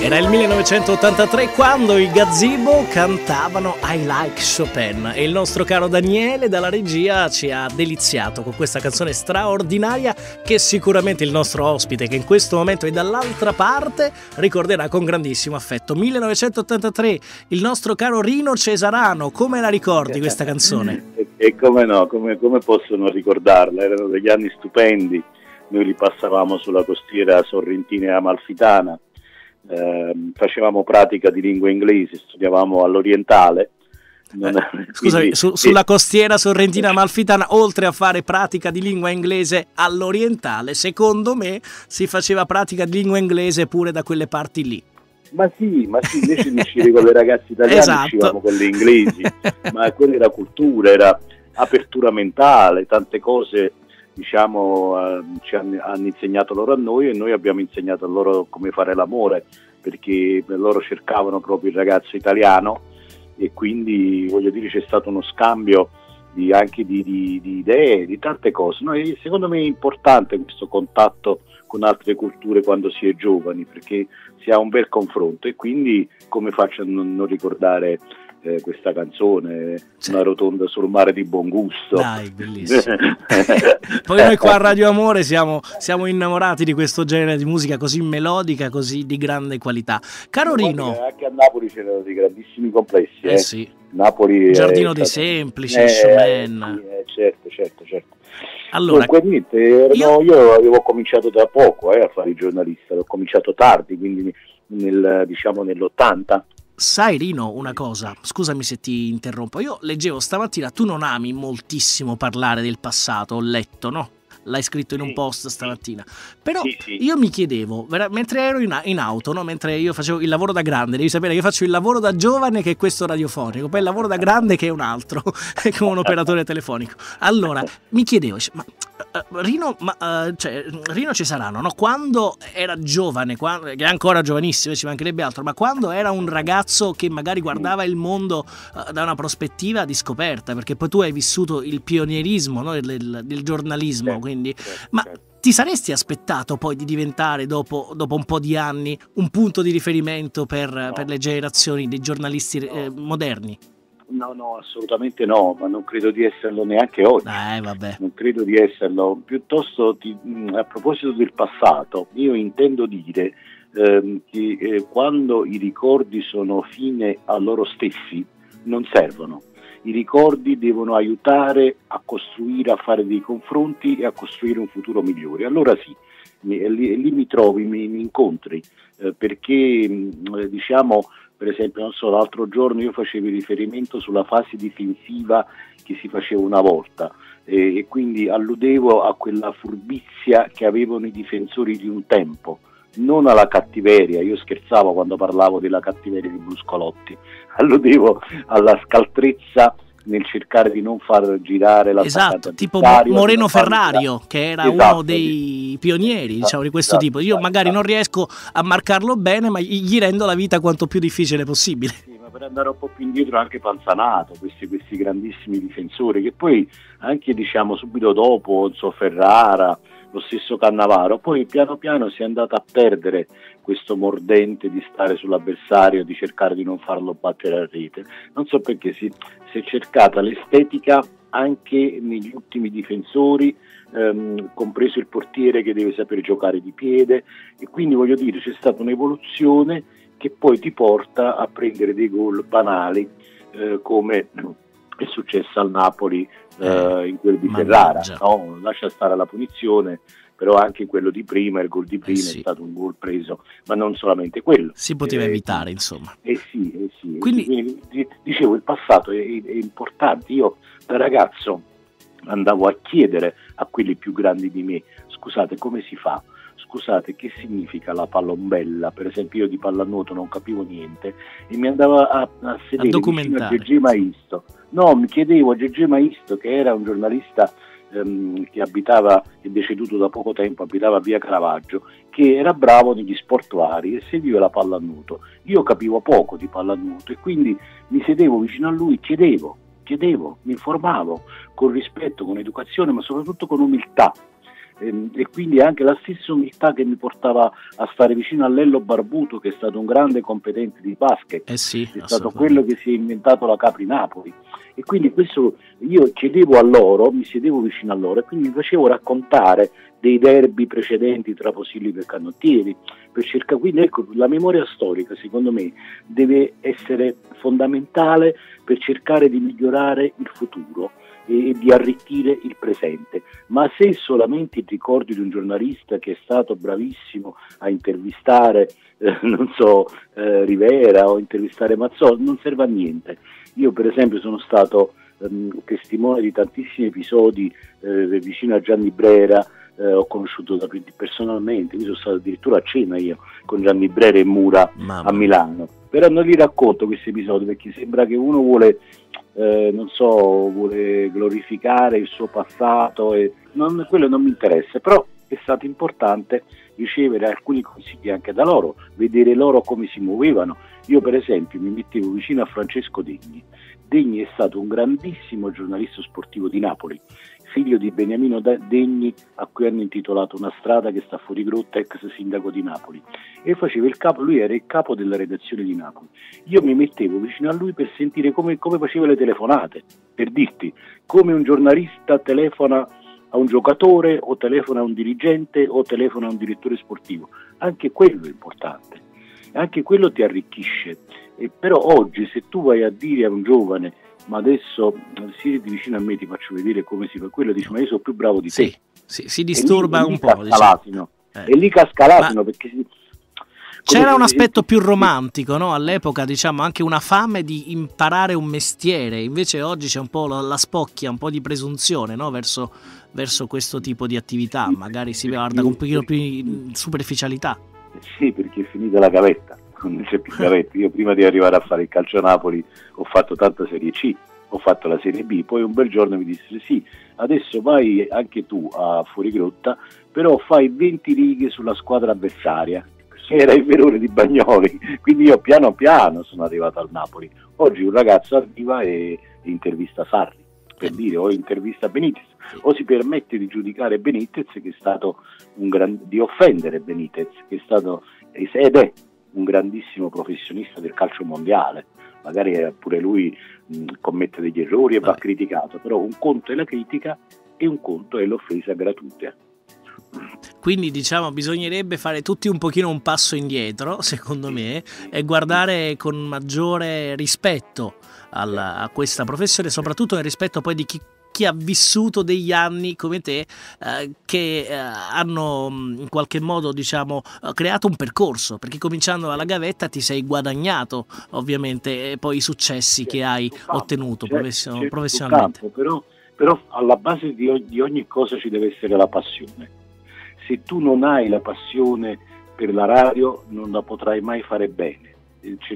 Era il 1983 quando i Gazebo cantavano I Like Chopin e il nostro caro Daniele dalla regia ci ha deliziato con questa canzone straordinaria che sicuramente il nostro ospite che in questo momento è dall'altra parte ricorderà con grandissimo affetto. 1983, il nostro caro Rino Cesarano, come la ricordi questa canzone? E, come no, come, come posso non ricordarla? Erano degli anni stupendi, noi li passavamo sulla costiera sorrentina e amalfitana eh, facevamo pratica di lingua inglese, studiavamo all'orientale. Eh, scusami, quindi, su, sulla costiera sorrentina amalfitana, oltre a fare pratica di lingua inglese all'orientale, secondo me si faceva pratica di lingua inglese pure da quelle parti lì. Ma sì, ma sì, invece mi uscivi con le ragazze italiane, esatto. uscivamo con le inglesi, ma quella era cultura, era apertura mentale, tante cose diciamo, eh, ci hanno, hanno, insegnato loro a noi e noi abbiamo insegnato a loro come fare l'amore, perché loro cercavano proprio il ragazzo italiano e quindi voglio dire c'è stato uno scambio di, anche di, di, di, idee, di tante cose. No, secondo me è importante questo contatto con altre culture quando si è giovani perché si ha un bel confronto e quindi come faccio a non, non ricordare eh, questa canzone, sì. una rotonda sul mare di buon gusto. Dai, bellissimo. Poi noi qua a Radio Amore siamo, siamo, innamorati di questo genere di musica così melodica, così di grande qualità. Caro Rino... Anche a Napoli c'erano dei grandissimi complessi. Eh, eh. sì. Napoli Giardino dei. Semplici, eh, Schumann. Eh, certo, certo, certo. Allora, Dunque, niente, io... io... avevo cominciato da poco eh, a fare il giornalista, l'ho cominciato tardi, quindi nel, diciamo nell'80 Sai Rino una cosa, scusami se ti interrompo, io leggevo stamattina, tu non ami moltissimo parlare del passato, ho letto, no? L'hai scritto in un post stamattina. Però io mi chiedevo, mentre ero in, in, auto, no? mentre io facevo il lavoro da grande, devi sapere che io faccio il lavoro da giovane che è questo radiofonico, poi il lavoro da grande che è un altro, come un operatore telefonico. Allora, mi chiedevo, ma Rino, ma, uh, cioè, Rino Cesarano, no? quando era giovane, quando, che è ancora giovanissimo, ci mancherebbe altro, ma quando era un ragazzo che magari guardava il mondo uh, da una prospettiva di scoperta, perché poi tu hai vissuto il pionierismo no? del, del, del, giornalismo, certo, quindi... Certo, ma certo. ti saresti aspettato poi di diventare, dopo, dopo, un po' di anni, un punto di riferimento per, no. per le generazioni dei giornalisti no. eh, moderni? No, no, assolutamente no, ma non credo di esserlo neanche oggi. Eh. Non credo di esserlo. Piuttosto, ti, a proposito del passato, io intendo dire ehm, che eh, quando i ricordi sono fine a loro stessi, non servono. I ricordi devono aiutare a costruire, a fare dei confronti e a costruire un futuro migliore. Allora sì, lì, lì, mi trovi, mi, mi incontri, eh, perché mh, diciamo per esempio, non so, l'altro giorno io facevo riferimento sulla fase difensiva che si faceva una volta e, e quindi alludevo a quella furbizia che avevano i difensori di un tempo non alla cattiveria, io scherzavo quando parlavo della cattiveria di Bruscolotti, alludevo alla scaltrezza nel cercare di non far girare la esatto, tipo Moreno Ferrario che era esatto, uno dei pionieri esatto, diciamo, di questo esatto, tipo. Io esatto, magari non riesco a marcarlo bene ma gli rendo la vita quanto più difficile possibile. Sì, ma per andare un po' più indietro anche Panzanato questi, questi grandissimi difensori che poi anche diciamo subito dopo so, Ferrara lo stesso Cannavaro, poi piano piano si è andato a perdere questo mordente di stare sull'avversario, di cercare di non farlo battere a rete. Non so perché si, si è cercata l'estetica anche negli ultimi difensori, ehm, compreso il portiere che deve sapere giocare di piede e quindi voglio dire c'è stata un'evoluzione che poi ti porta a prendere dei gol banali eh, come è successo al Napoli eh, in quel di Ferrara, no? lascia stare la punizione, però anche quello di prima, il gol di prima eh sì. è stato un gol preso, ma non solamente quello. Si poteva eh, evitare, insomma. Eh sì, eh sì. Quindi... Quindi, dicevo, il passato è, è, importante. Io da ragazzo andavo a chiedere a quelli più grandi di me, scusate, come si fa? Scusate, che significa la pallombella? Per esempio io di pallanuoto non capivo niente e mi andava a, a sedere a vicino a Gigi Maisto. No, mi chiedevo a Gigi Maisto, che era un giornalista ehm, che abitava, è deceduto da poco tempo, abitava a via Caravaggio, che era bravo negli sportuari e seguiva la pallanuoto. Io capivo poco di pallanuoto e quindi mi sedevo vicino a lui chiedevo, chiedevo, mi informavo con rispetto, con educazione, ma soprattutto con umiltà Ehm, e quindi anche la stessa umiltà che mi portava a stare vicino a Lello Barbuto che è stato un grande competente di basket, eh sì, è stato quello che si è inventato la Capri Napoli. E quindi questo io chiedevo a loro, mi sedevo vicino a loro e quindi mi facevo raccontare dei derby precedenti tra Posillipo e Canottieri per cercare, quindi ecco la memoria storica secondo me deve essere fondamentale per cercare di migliorare il futuro e di arricchire il presente. Ma se solamente ti ricordi di un giornalista che è stato bravissimo a intervistare, eh, non so, eh, Rivera o intervistare Mazzoli, non serve a niente. Io per esempio sono stato ehm, testimone di tantissimi episodi eh, vicino a Gianni Brera, eh, ho conosciuto da, personalmente, mi sono stato addirittura a cena io con Gianni Brera e Mura Mamma. a Milano. Però non li racconto questi episodi perché sembra che uno vuole eh, non so, vuole glorificare il suo passato, e non, quello non mi interessa, però è stato importante ricevere alcuni consigli anche da loro, vedere loro come si muovevano. Io per esempio mi mettevo vicino a Francesco Degni. Degni è stato un grandissimo giornalista sportivo di Napoli, figlio di Beniamino Degni a cui hanno intitolato una strada che sta fuori grotta, ex sindaco di Napoli. E faceva il capo, lui era il capo della redazione di Napoli. Io mi mettevo vicino a lui per sentire come, come faceva le telefonate, per dirti come un giornalista telefona a un giocatore o telefona a un dirigente o telefona a un direttore sportivo. Anche quello è importante, anche quello ti arricchisce. E però oggi se tu vai a dire a un giovane ma adesso siedi vicino a me ti faccio vedere come si fa quello dice ma io sono più bravo di sì, te sì, si disturba lì, un po' diciamo. eh. e lì casca l'asino perché si, c'era un aspetto più romantico, no? All'epoca, diciamo, anche una fame di imparare un mestiere. Invece oggi c'è un po' la, la spocchia, un po' di presunzione, no? Verso, verso, questo tipo di attività. Magari si guarda con un pochino più di superficialità. Sì, perché è finita la gavetta non c'è più gavetta. Io prima di arrivare a fare il calcio a Napoli ho fatto tanta Serie C, ho fatto la Serie B, poi un bel giorno mi disse sì, adesso vai anche tu a Fuorigrotta, però fai 20 righe sulla squadra avversaria. Era il Verone di Bagnoli, quindi io piano piano sono arrivato al Napoli. Oggi un ragazzo arriva e intervista Sarri, per dire, o intervista Benitez, o si permette di giudicare Benitez che è stato un gran, di offendere Benitez, che è stato ed è un grandissimo professionista del calcio mondiale, magari pure lui mh, commette degli errori e va criticato, però un conto è la critica e un conto è l'offesa gratuita. Quindi diciamo bisognerebbe fare tutti un pochino un passo indietro, secondo me, e guardare con maggiore rispetto alla, a questa professione, soprattutto nel rispetto poi di chi chi ha vissuto degli anni come te eh, che eh, hanno mm, in qualche modo diciamo eh, creato un percorso perché cominciando dalla gavetta ti sei guadagnato ovviamente poi i successi certo, che hai campo, ottenuto certo, profession- certo, professionalmente. campo, però, però, alla base di, di ogni cosa ci deve essere la passione. Se tu non hai la passione per la radio non la potrai mai fare bene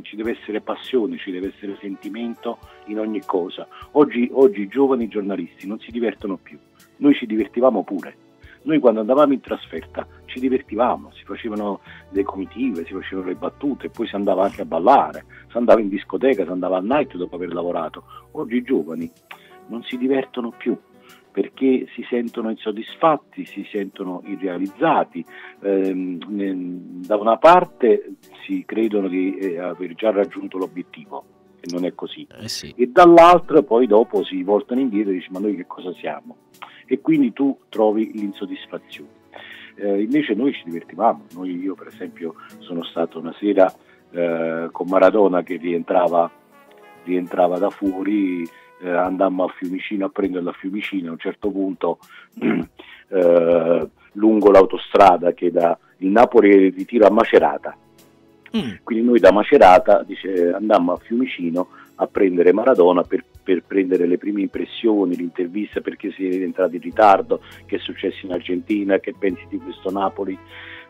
ci deve essere passione, ci deve essere sentimento in ogni cosa. Oggi, oggi i giovani giornalisti non si divertono più, noi ci divertivamo pure. Noi quando andavamo in trasferta ci divertivamo, si facevano le comitive, si facevano le battute, poi si andava anche a ballare, si andava in discoteca, si andava a night dopo aver lavorato. Oggi i giovani non si divertono più, perché si sentono insoddisfatti, si sentono irrealizzati. Ehm, da una parte si credono di eh, aver già raggiunto l'obiettivo, e non è così, Eh sì. e dall'altra poi dopo si voltano indietro e dicono ma noi che cosa siamo? E quindi tu trovi l'insoddisfazione. Eh, invece noi ci divertivamo, noi, io per esempio sono stato una sera eh, con Maradona che rientrava, rientrava da fuori, eh, andammo a Fiumicino a prenderlo a Fiumicino, a un certo punto eh, lungo l'autostrada che da il Napoli ritiro a Macerata, Mm. quindi noi da Macerata dice, andammo a Fiumicino a prendere Maradona per, per prendere le prime impressioni, l'intervista perché si è entrato in ritardo, che è successo in Argentina, che pensi di questo Napoli,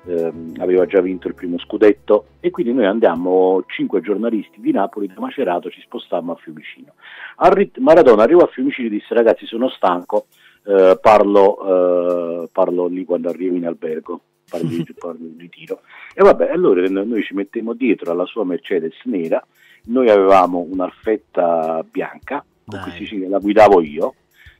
Ehm, aveva già vinto il primo scudetto e quindi noi andammo, cinque giornalisti di Napoli, da Macerato, ci spostammo a Fiumicino. Arri- Maradona arrivò a Fiumicino e disse ragazzi sono stanco, eh, parlo, eh, parlo lì quando arrivo in albergo, parlo di, parlo di ritiro. E vabbè, allora noi ci mettemmo dietro alla sua Mercedes nera, noi avevamo un'alfetta bianca, la guidavo io,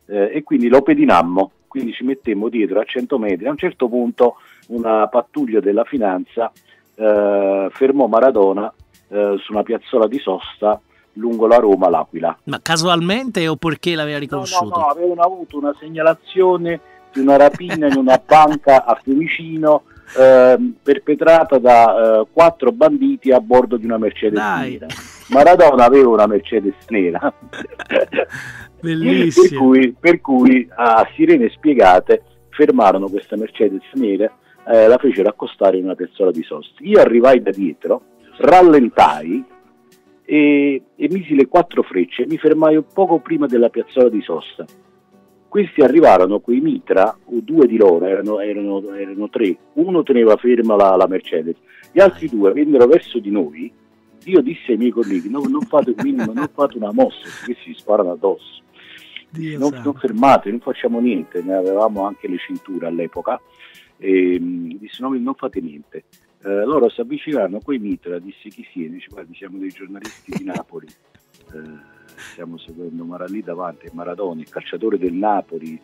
eh, e quindi lo pedinammo, quindi ci mettemmo dietro a 100 metri. A un certo punto una pattuglia della finanza eh, fermò Maradona eh, su una piazzola di sosta lungo la Roma L'Aquila. Ma casualmente o perché l'aveva No, no, riconosciuto? no, avevano avuto una segnalazione di una rapina in una banca a Fiumicino ehm, perpetrata da eh, quattro banditi a bordo di una Mercedes Dai. nera. Maradona aveva una Mercedes nera. per, Bellissimo. cui, per cui a sirene spiegate fermarono questa Mercedes nera, eh, la fecero accostare in una piazzola di sosta. Io arrivai da dietro, rallentai e, e misi le quattro frecce e mi fermai poco prima della piazzola di sosta. Questi arrivarono quei mitra, due di loro, erano, erano- erano tre, uno teneva ferma la, la Mercedes, gli altri due vennero verso di noi, io dissi ai miei colleghi, "No, non fate un minimo, non fate una mossa, perché si sparano addosso Dio non, non fermate, non facciamo niente, ne avevamo anche le cinture all'epoca e disse no, non fate niente. Eh, loro si avvicinarono quei mitra, disse chi siete? Dice guardi siamo dei giornalisti di Napoli, eh, stiamo seguendo Mara lì davanti, è Maradona, il calciatore del Napoli.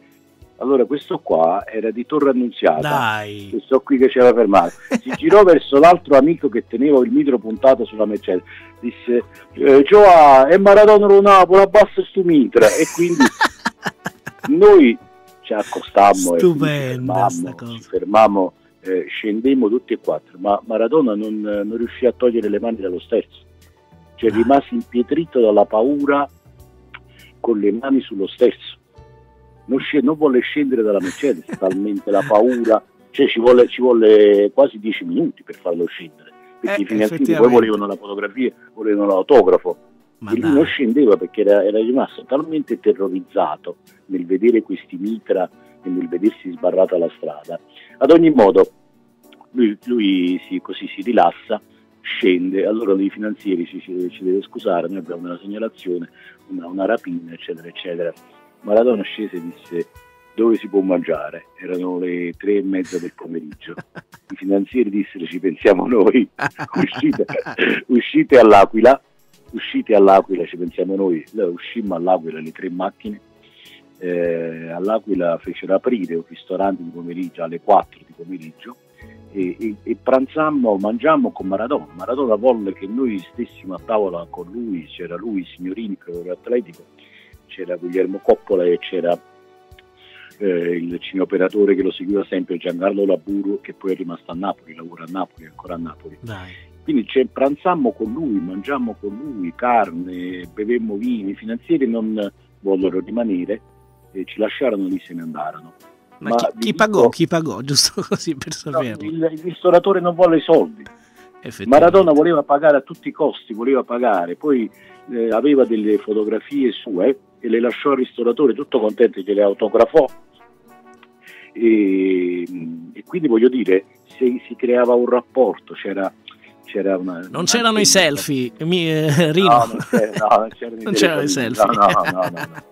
Allora questo qua era di Torre Annunziata, Dai. questo qui che ci aveva fermato, si girò verso l'altro amico che teneva il mitro puntato sulla Mercedes, disse eh, Gioà, è Maradona Napoli, abbassa stu mitra e quindi noi ci accostammo e Stupenda ci fermammo, cosa. ci fermammo, eh, scendemmo tutti e quattro, ma Maradona non, non riuscì a togliere le mani dallo sterzo, cioè Ah. rimase impietrito dalla paura con le mani sullo sterzo. Non, sce- non volle scendere dalla Mercedes, talmente la paura, cioè ci volle, ci volle quasi dieci minuti per farlo scendere, perché Eh, i finanzieri poi volevano la fotografia, volevano l'autografo Ma e lui dai. non scendeva perché era, era rimasto talmente terrorizzato nel vedere questi mitra e nel vedersi sbarrata la strada. Ad ogni modo, lui, lui si- così si rilassa, scende, allora i finanzieri ci, ci- ci deve scusare, noi abbiamo una segnalazione, una, una rapina, eccetera, eccetera. Maradona scese e disse dove si può mangiare? Erano le tre e mezza del pomeriggio. I finanzieri dissero ci pensiamo noi, uscite, uscite all'Aquila, uscite all'Aquila, ci pensiamo noi, uscimmo all'Aquila le tre macchine, eh, all'Aquila fecero aprire un ristorante di pomeriggio alle 4 di pomeriggio e, e, e pranzammo, mangiammo con Maradona. Maradona volle che noi stessimo a tavola con lui, c'era lui, Signorini, preparatore atletico, c'era Guglielmo Coppola e c'era eh, il cineoperatore che lo seguiva sempre, Giancarlo Laburo, che poi è rimasto a Napoli, lavora a Napoli, ancora a Napoli. Dai. Quindi c'è- pranzammo con lui, mangiammo con lui carne, bevemmo vini, i finanzieri non vollero rimanere e ci lasciarono lì se ne andarono. Ma, Ma chi, chi dico- pagò? Chi pagò? Giusto così per No, saperlo. il, il ristoratore non volle i soldi. Maradona voleva pagare a tutti i costi, voleva pagare, poi eh, aveva delle fotografie sue e le lasciò al ristoratore, tutto contento che le autografò. E, e quindi voglio dire, si, si creava un rapporto, c'era, c'era una... Non c'erano i selfie, mi, eh, Rino. No, non c'era- no, non c'erano i Non c'erano i selfie. No, no, no, no, no.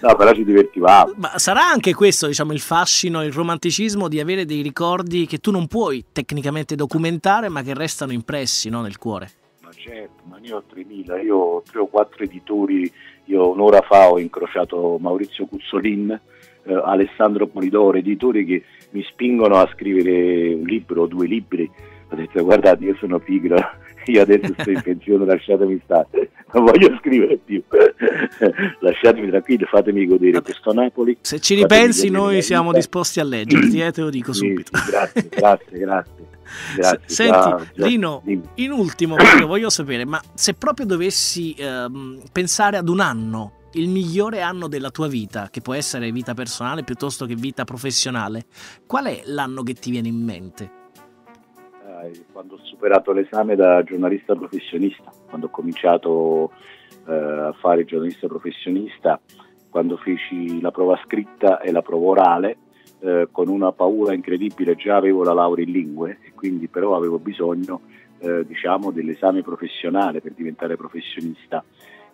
No, però ci divertivamo. Ma sarà anche questo, diciamo, il fascino, il romanticismo di avere dei ricordi che tu non puoi tecnicamente documentare, ma che restano impressi no, nel cuore. Ma certo, ma io ho 3.000, io ho tre o quattro editori Io un'ora fa ho incrociato Maurizio Cuzzolin, eh, Alessandro Polidoro, editori che mi spingono a scrivere un libro o due libri. Ho detto guardate io sono pigro, io adesso sto in pensione, lasciatemi stare, non voglio scrivere più. Lasciatemi tranquillo, fatemi godere questo Napoli. Se ci ripensi noi siamo disposti a leggerti, eh, te lo dico Sì, subito. grazie, grazie, grazie. grazie. Senti, già- Lino, dimmi. in ultimo, voglio sapere, ma se proprio dovessi ehm, pensare ad un anno, il migliore anno della tua vita, che può essere vita personale piuttosto che vita professionale, qual è l'anno che ti viene in mente? Eh, quando ho superato l'esame da giornalista professionista, quando ho cominciato eh, a fare il giornalista professionista, quando feci la prova scritta e la prova orale, eh, con una paura incredibile, già avevo la laurea in lingue e quindi però avevo bisogno eh, diciamo, dell'esame professionale per diventare professionista.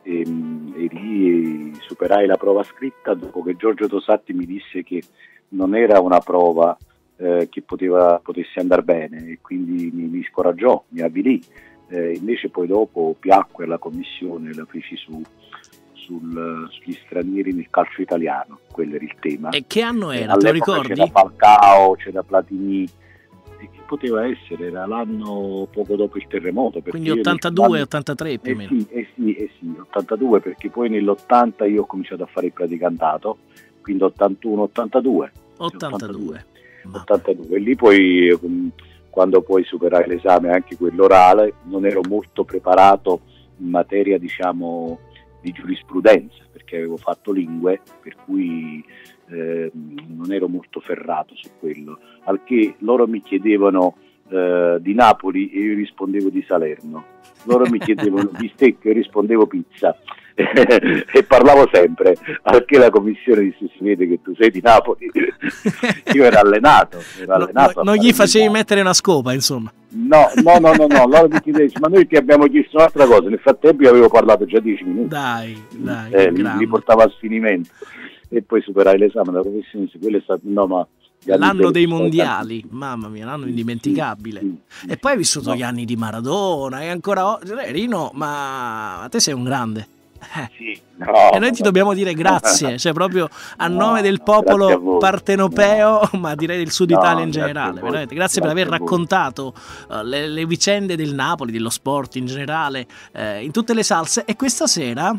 E, mm, e lì superai la prova scritta dopo che Giorgio Tosatti mi disse che non era una prova eh, che poteva, potesse andare bene e quindi mi, mi scoraggiò, mi avvilì. Eh, invece poi dopo piacque alla commissione, la feci su, sul- sugli stranieri nel calcio italiano, quello era il tema. E che anno Eh, era, te lo ricordi? C'era Falcao, c'era Platini, che poteva essere? Era l'anno poco dopo il terremoto. Quindi io nel- 82, 83 più o eh meno. sì, eh sì, eh sì, 82 perché poi nell'80 io ho cominciato a fare il praticantato, quindi 81-82. 82. 82 e lì poi mm, quando poi superai l'esame anche quello orale non ero molto preparato in materia diciamo di giurisprudenza perché avevo fatto lingue per cui eh, non ero molto ferrato su quello. Al che loro mi chiedevano eh, di Napoli e io rispondevo di Salerno. Loro mi chiedevano bistecca e io rispondevo pizza e parlavo sempre al che la commissione disse si vede che tu sei di Napoli io ero allenato, ero No- allenato no- non gli facevi il- mettere una scopa, insomma. No, no, no, no, no, loro mi ma noi ti abbiamo chiesto un'altra cosa, nel frattempo io avevo parlato già dieci minuti, Dai, dai, eh, li, li portavo a sfinimento e poi superai l'esame da professionista, quello è stato, no ma... L'anno dei mondiali, mamma mia, l'anno indimenticabile. e poi hai vissuto gli anni di Maradona e ancora oggi. Rino, ma te sei un grande. Eh. Sì, no, e noi ti no. dobbiamo dire grazie, cioè proprio a No, nome del grazie popolo partenopeo, ma direi del sud No, Italia in grazie generale. Veramente. Grazie, per Grazie aver raccontato eh, le, le vicende del Napoli, dello sport in generale, eh, in tutte le salse. E questa sera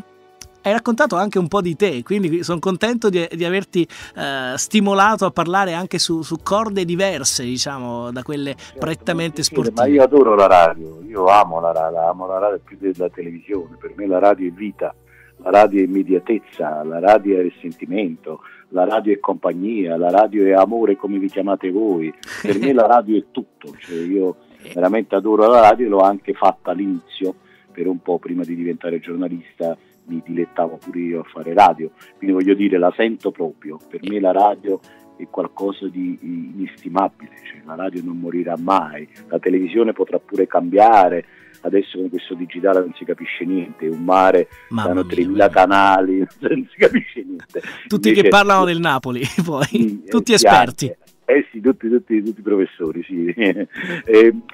hai raccontato anche un po' di te, quindi sono contento di, di averti eh, stimolato a parlare anche su, su corde diverse, diciamo, da quelle prettamente Sì, Ma sportive. io adoro la radio, io amo la radio, amo la radio più della televisione, per me la radio è vita, la radio è immediatezza, la radio è sentimento, la radio è compagnia, la radio è amore come vi chiamate voi, per me la radio è tutto, cioè io veramente adoro la radio e l'ho anche fatta all'inizio, per un po' prima di diventare giornalista mi dilettavo pure io a fare radio, quindi voglio dire la sento proprio, per me la radio è qualcosa di inestimabile, cioè la radio non morirà mai, la televisione potrà pure cambiare, adesso con questo digitale non si capisce niente, è un mare, mia, 3.000 canali, non si capisce niente. Tutti Invece- che parlano del Napoli, poi, sì, tutti eh, sì, esperti. anche. Eh sì, tutti, tutti, tutti professori, sì. e,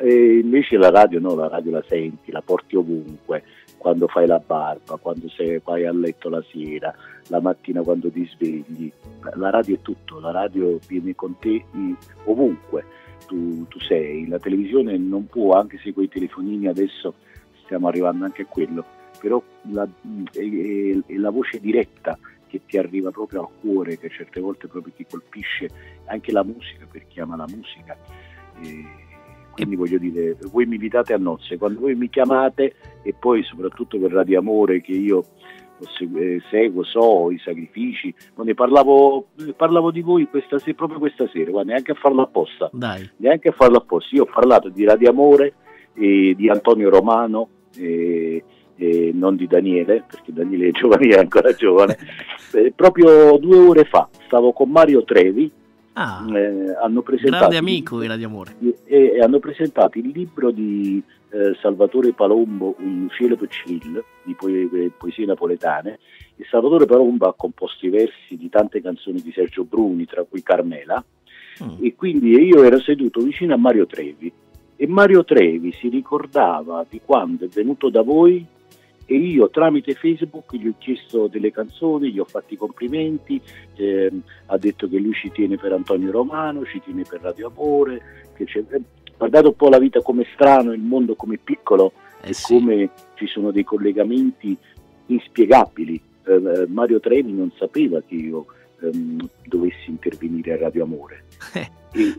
e invece la radio no, la radio la senti, la porti ovunque, quando fai la barba, quando sei, vai a letto la sera, la mattina quando ti svegli. La radio è tutto, la radio viene con te eh, ovunque tu, tu sei. La televisione non può, anche se con i telefonini adesso stiamo arrivando anche a quello, però la, è, è- è la voce diretta che ti arriva proprio al cuore, che certe volte proprio ti colpisce, anche la musica, per chi ama la musica. E quindi voglio dire, voi mi invitate a nozze, quando voi mi chiamate e poi soprattutto per Radio Amore che io segu- eh, seguo, so i sacrifici, ne parlavo, ne parlavo di voi questa se- proprio questa sera, guarda, neanche a farlo apposta Dai. neanche a farlo apposta. Io ho parlato di Radio Amore, e di Antonio Romano, e, e non di Daniele, perché Daniele è giovane, è ancora giovane. Eh, proprio due ore fa stavo con Mario Trevi, Ah, eh, hanno presentato grande amico di Radio Amore. e, e hanno presentato il libro di eh, Salvatore Palombo, Un cielo Civil, di poe- poesie napoletane. E Salvatore Palombo ha composto i versi di tante canzoni di Sergio Bruni, tra cui Carmela, Mm. e quindi io ero seduto vicino a Mario Trevi e Mario Trevi si ricordava di quando è venuto da voi e io tramite Facebook gli ho chiesto delle canzoni, gli ho fatto i complimenti, ehm, ha detto che lui ci tiene per Antonio Romano, ci tiene per Radio Amore, che c'è, guardate un po' la vita come strano, il mondo come piccolo Eh e sì. come ci sono dei collegamenti inspiegabili. Eh, Mario Treni non sapeva che io ehm, dovessi intervenire a Radio Amore. Eh.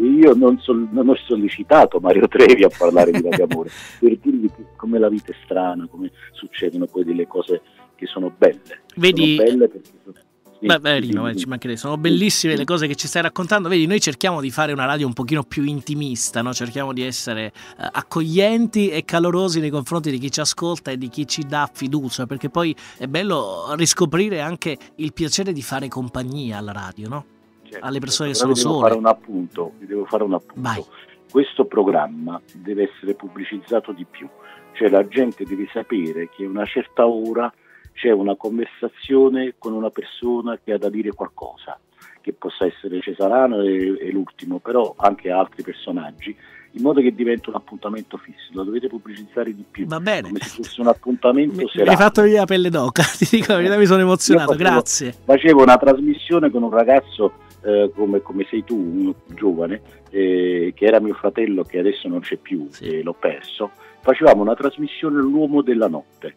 Io non, sol- non ho sollecitato Mario Trevi a parlare di Radio Amore per dirgli come la vita è strana, come succedono poi delle cose che sono belle. Vedi- Sono belle perché sono- Beh, beh, sì, Rino, sì, eh, ci mancherebbe. sono bellissime le cose che ci stai raccontando. Vedi, noi cerchiamo di fare una radio un pochino più intimista, no? cerchiamo di essere eh, accoglienti e calorosi nei confronti di chi ci ascolta e di chi ci dà fiducia, perché poi è bello riscoprire anche il piacere di fare compagnia alla radio, no? Certo, alle persone che però sono sole. Fare un appunto, vi devo fare un appunto. Vai. Questo programma deve essere pubblicizzato di più, cioè la gente deve sapere che a una certa ora c'è una conversazione con una persona che ha da dire qualcosa, che possa essere Cesarano e, e l'ultimo, però anche altri personaggi, in modo che diventi un appuntamento fisso, lo dovete pubblicizzare di più, Va bene. come se fosse un appuntamento Mi, mi hai fatto venire la pelle d'oca, ti dico la verità, mi sono emozionato, Io facevo- grazie. facevo una trasmissione con un ragazzo eh, come, come sei tu, un giovane, eh, che era mio fratello che adesso non c'è più, Sì. l'ho perso. Facevamo una trasmissione L'uomo della notte.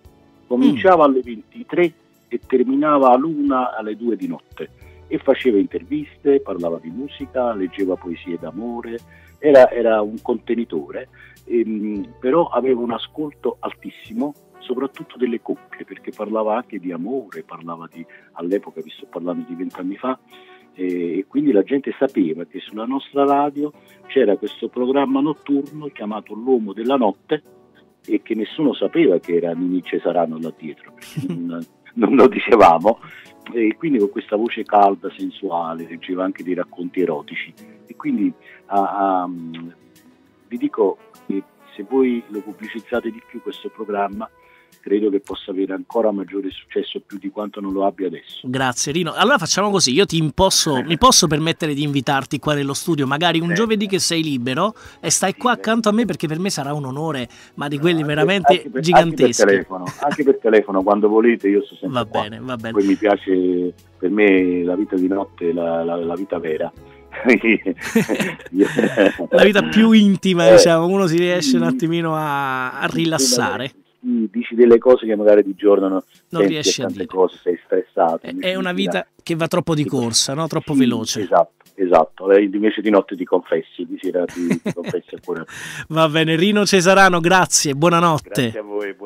Cominciava alle 23 e terminava all'una alle 2 di notte. E faceva interviste, parlava di musica, leggeva poesie d'amore, era, era un contenitore, ehm, però aveva un ascolto altissimo, soprattutto delle coppie, perché parlava anche di amore, parlava di, all'epoca, vi sto parlando di vent'anni fa, eh, e quindi la gente sapeva che sulla nostra radio c'era questo programma notturno chiamato L'uomo della notte e che nessuno sapeva che era Nini Cesarano là dietro, non, non lo dicevamo, e quindi con questa voce calda, sensuale, leggeva anche dei racconti erotici. E quindi a- a- vi dico che se voi lo pubblicizzate di più questo programma credo che possa avere ancora maggiore successo più di quanto non lo abbia adesso. Grazie Rino. Allora facciamo così, io ti imposso, mi posso permettere di invitarti qua nello studio, magari un Sì. giovedì che sei libero e stai qua Sì. accanto a me perché per me sarà un onore, ma di quelli Anche- veramente anche per- giganteschi. Anche per, telefono, anche per telefono, quando volete, io sto sempre Va qua. bene, va bene. Poi mi piace, per me la vita di notte la, la- la vita vera. La vita più intima, Eh, diciamo, uno si riesce un sì. attimino a, a rilassare. Sì, dici delle cose che magari di giorno non, Non riesci a dire. cose, sei stressato. È- È una vita che va troppo di corsa, no? troppo Sì, veloce. Esatto, esatto. Invece di notte ti confessi, di sera ti, ti confessi ancora. Va bene, Rino Cesarano, grazie, buonanotte. Grazie a voi.